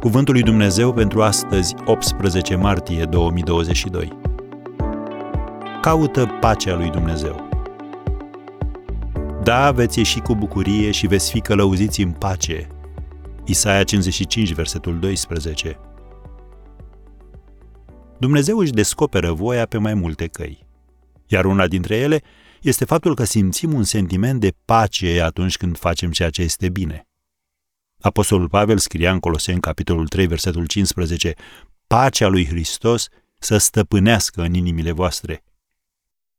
Cuvântul lui Dumnezeu pentru astăzi, 18 martie 2022. Caută pacea lui Dumnezeu. Da, veți ieși cu bucurie și veți fi călăuziți în pace. Isaia 55, versetul 12. Dumnezeu își descoperă voia pe mai multe căi. Iar una dintre ele este faptul că simțim un sentiment de pace atunci când facem ceea ce este bine. Apostolul Pavel scria în Coloseni, capitolul 3, versetul 15, Pacea lui Hristos să stăpânească în inimile voastre.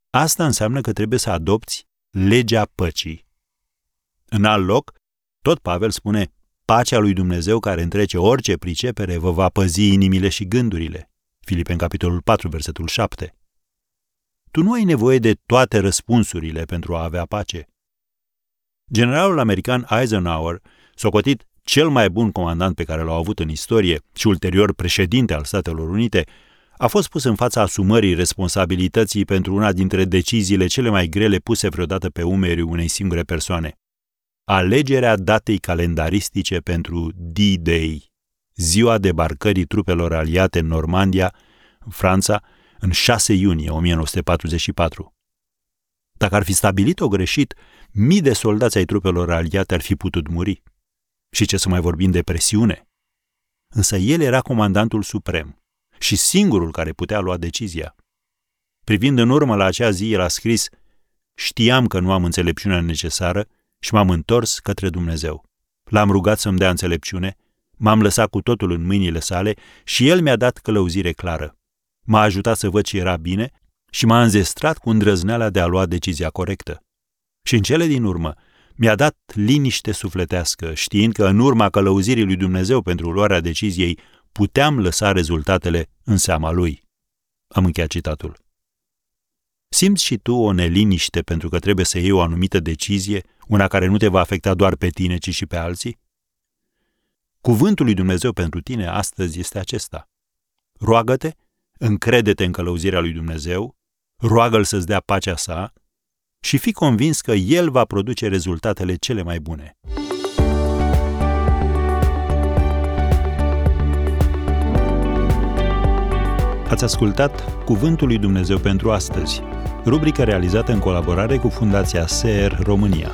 Asta înseamnă că trebuie să adopți legea păcii. În alt loc, tot Pavel spune, pacea lui Dumnezeu care întrece orice pricepere vă va păzi inimile și gândurile. Filipen, capitolul 4, versetul 7. Tu nu ai nevoie de toate răspunsurile pentru a avea pace. Generalul american Eisenhower, socotit cel mai bun comandant pe care l-au avut în istorie și ulterior președinte al Statelor Unite, a fost pus în fața asumării responsabilității pentru una dintre deciziile cele mai grele puse vreodată pe umerii unei singure persoane. Alegerea datei calendaristice pentru D-Day, ziua debarcării trupelor aliate în Normandia, în Franța, în 6 iunie 1944. Dacă ar fi stabilit-o greșit, mii de soldați ai trupelor aliate ar fi putut muri. Și ce să mai vorbim de presiune? Însă el era comandantul suprem și singurul care putea lua decizia. Privind în urmă la acea zi, el a scris Știam că nu am înțelepciunea necesară și m-am întors către Dumnezeu. L-am rugat să-mi dea înțelepciune, m-am lăsat cu totul în mâinile sale și el mi-a dat călăuzire clară. M-a ajutat să văd ce era bine și m-a înzestrat cu îndrăzneala de a lua decizia corectă. Și în cele din urmă, mi-a dat liniște sufletească, știind că în urma călăuzirii lui Dumnezeu pentru luarea deciziei puteam lăsa rezultatele în seama lui. Am încheiat citatul. Simți și tu o neliniște pentru că trebuie să iei o anumită decizie, una care nu te va afecta doar pe tine, ci și pe alții? Cuvântul lui Dumnezeu pentru tine astăzi este acesta. Roagă-te, încrede-te în călăuzirea lui Dumnezeu, roagă-L să-ți dea pacea sa și fii convins că El va produce rezultatele cele mai bune. Ați ascultat Cuvântul lui Dumnezeu pentru astăzi, rubrica realizată în colaborare cu Fundația SER România.